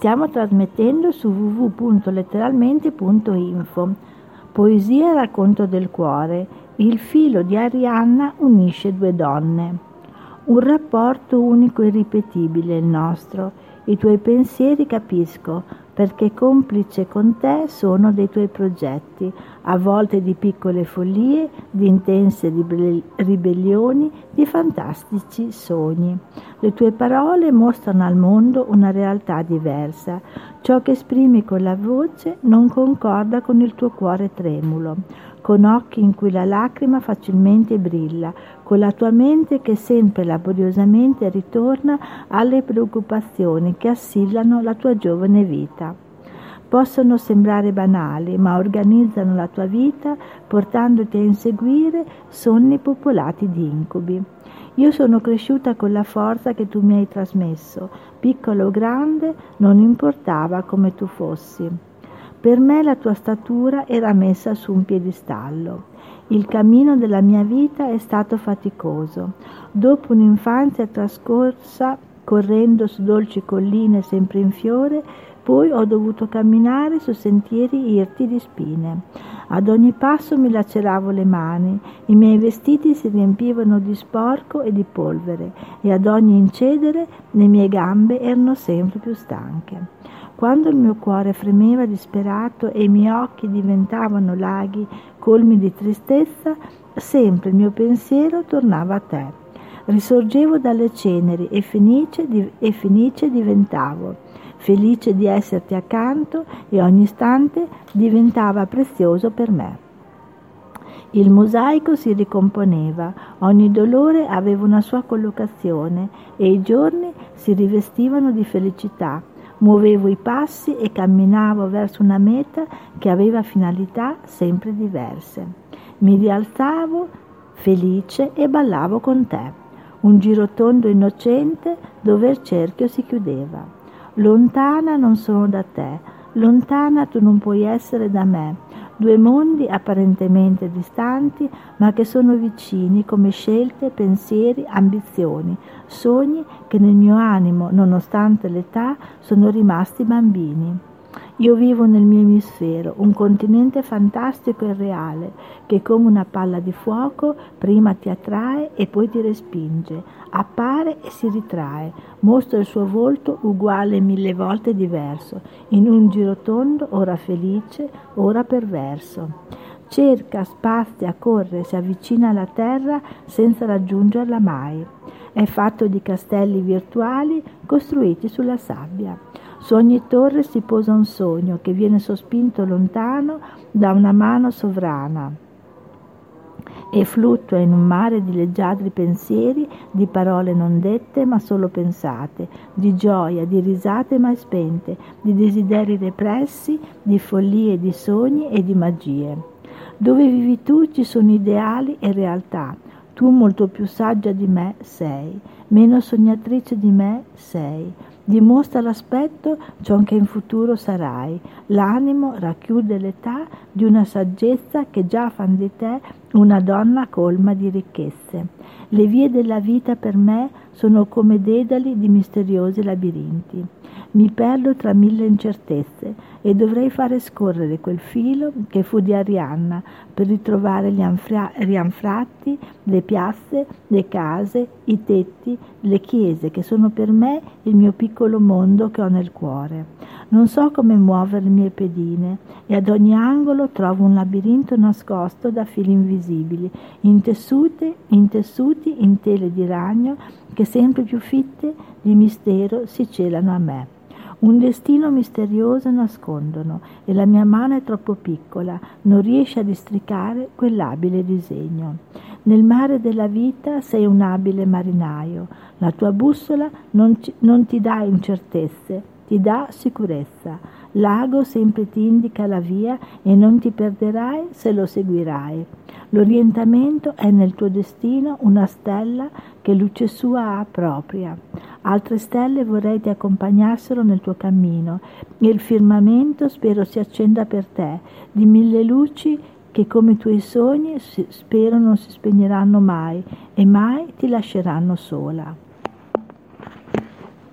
Stiamo trasmettendo su www.letteralmente.info. Poesia e racconto del cuore. Il filo di Arianna unisce due donne. Un rapporto unico e irripetibile il nostro. I tuoi pensieri capisco, perché complice con te sono dei tuoi progetti, a volte di piccole follie, di intense ribellioni, di fantastici sogni. Le tue parole mostrano al mondo una realtà diversa. Ciò che esprimi con la voce non concorda con il tuo cuore tremulo con occhi in cui la lacrima facilmente brilla, con la tua mente che sempre laboriosamente ritorna alle preoccupazioni che assillano la tua giovane vita. Possono sembrare banali, ma organizzano la tua vita portandoti a inseguire sonni popolati di incubi. Io sono cresciuta con la forza che tu mi hai trasmesso, piccolo o grande, non importava come tu fossi. Per me la tua statura era messa su un piedistallo. Il cammino della mia vita è stato faticoso. Dopo un'infanzia trascorsa correndo su dolci colline sempre in fiore, poi ho dovuto camminare su sentieri irti di spine. Ad ogni passo mi laceravo le mani, i miei vestiti si riempivano di sporco e di polvere e ad ogni incedere le mie gambe erano sempre più stanche. Quando il mio cuore fremeva disperato e i miei occhi diventavano laghi colmi di tristezza, sempre il mio pensiero tornava a te. Risorgevo dalle ceneri e felice, e felice diventavo, felice di esserti accanto e ogni istante diventava prezioso per me. Il mosaico si ricomponeva, ogni dolore aveva una sua collocazione e i giorni si rivestivano di felicità Muovevo i passi e camminavo verso una meta che aveva finalità sempre diverse. Mi rialzavo felice e ballavo con te, un girotondo innocente dove il cerchio si chiudeva. Lontana non sono da te, lontana tu non puoi essere da me, due mondi apparentemente distanti, ma che sono vicini come scelte, pensieri, ambizioni, sogni che nel mio animo, nonostante l'età, sono rimasti bambini. Io vivo nel mio emisfero, un continente fantastico e reale, che come una palla di fuoco prima ti attrae e poi ti respinge, appare e si ritrae, mostra il suo volto uguale mille volte diverso, in un girotondo ora felice, ora perverso. Cerca, spazia, corre, si avvicina alla terra senza raggiungerla mai. È fatto di castelli virtuali costruiti sulla sabbia. Su ogni torre si posa un sogno che viene sospinto lontano da una mano sovrana e fluttua in un mare di leggiadri pensieri, di parole non dette ma solo pensate, di gioia, di risate mai spente, di desideri repressi, di follie, di sogni e di magie. Dove vivi tu ci sono ideali e realtà. Tu molto più saggia di me sei, meno sognatrice di me sei. Dimostra l'aspetto ciò che in futuro sarai. L'animo racchiude l'età di una saggezza che già fan di te una donna colma di ricchezze. Le vie della vita per me sono come dedali di misteriosi labirinti. Mi perdo tra mille incertezze e dovrei fare scorrere quel filo che fu di Arianna per ritrovare gli rianfratti, le piazze, le case, i tetti, le chiese che sono per me il mio piccolo mondo che ho nel cuore. Non so come muovere le mie pedine e ad ogni angolo trovo un labirinto nascosto da fili invisibili, intessute, intessuti in tele di ragno che sempre più fitte di mistero si celano a me. Un destino misterioso nascondono e la mia mano è troppo piccola, non riesce a districare quell'abile disegno. Nel mare della vita sei un abile marinaio, la tua bussola non, ci, non ti dà incertezze, ti dà sicurezza. L'ago sempre ti indica la via e non ti perderai se lo seguirai. L'orientamento è nel tuo destino una stella che luce sua ha propria. Altre stelle vorrei ti accompagnassero nel tuo cammino e il firmamento spero si accenda per te di mille luci che come i tuoi sogni spero non si spegneranno mai e mai ti lasceranno sola.